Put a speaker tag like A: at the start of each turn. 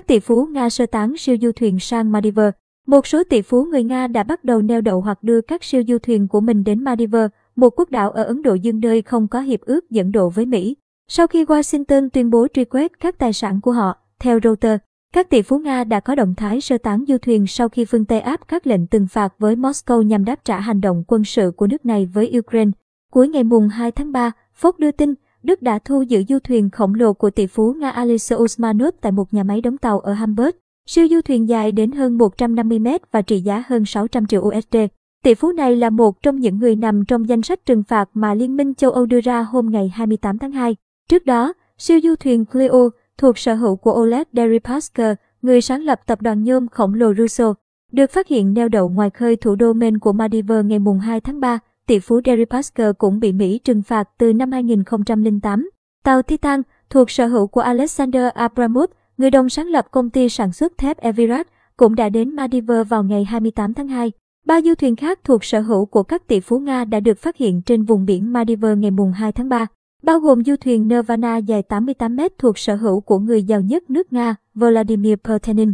A: Các tỷ phú Nga sơ tán siêu du thuyền sang Maldives. Một số tỷ phú người Nga đã bắt đầu neo đậu hoặc đưa các siêu du thuyền của mình đến Maldives, một quốc đảo ở Ấn Độ Dương nơi không có hiệp ước dẫn độ với Mỹ. Sau khi Washington tuyên bố truy quét các tài sản của họ, theo Reuters, các tỷ phú Nga đã có động thái sơ tán du thuyền sau khi phương Tây áp các lệnh trừng phạt với Moscow nhằm đáp trả hành động quân sự của nước này với Ukraine. Cuối ngày mùng 2 tháng 3, Fox đưa tin Đức đã thu giữ du thuyền khổng lồ của tỷ phú Nga Alexei Usmanov tại một nhà máy đóng tàu ở Hamburg. Siêu du thuyền dài đến hơn 150 mét và trị giá hơn 600 triệu USD. Tỷ phú này là một trong những người nằm trong danh sách trừng phạt mà Liên minh châu Âu đưa ra hôm ngày 28 tháng 2. Trước đó, siêu du thuyền Clio thuộc sở hữu của Oleg Deripaska, người sáng lập tập đoàn nhôm khổng lồ Russo, được phát hiện neo đậu ngoài khơi thủ đô Maine của Maldives ngày 2 tháng 3. Tỷ phú Deripaska cũng bị Mỹ trừng phạt từ năm 2008. Tàu Titan thuộc sở hữu của Alexander Abramov, người đồng sáng lập công ty sản xuất thép Evirat, cũng đã đến Maldives vào ngày 28 tháng 2. Ba du thuyền khác thuộc sở hữu của các tỷ phú Nga đã được phát hiện trên vùng biển Maldives ngày 2 tháng 3 bao gồm du thuyền Nirvana dài 88 mét thuộc sở hữu của người giàu nhất nước Nga, Vladimir Putin.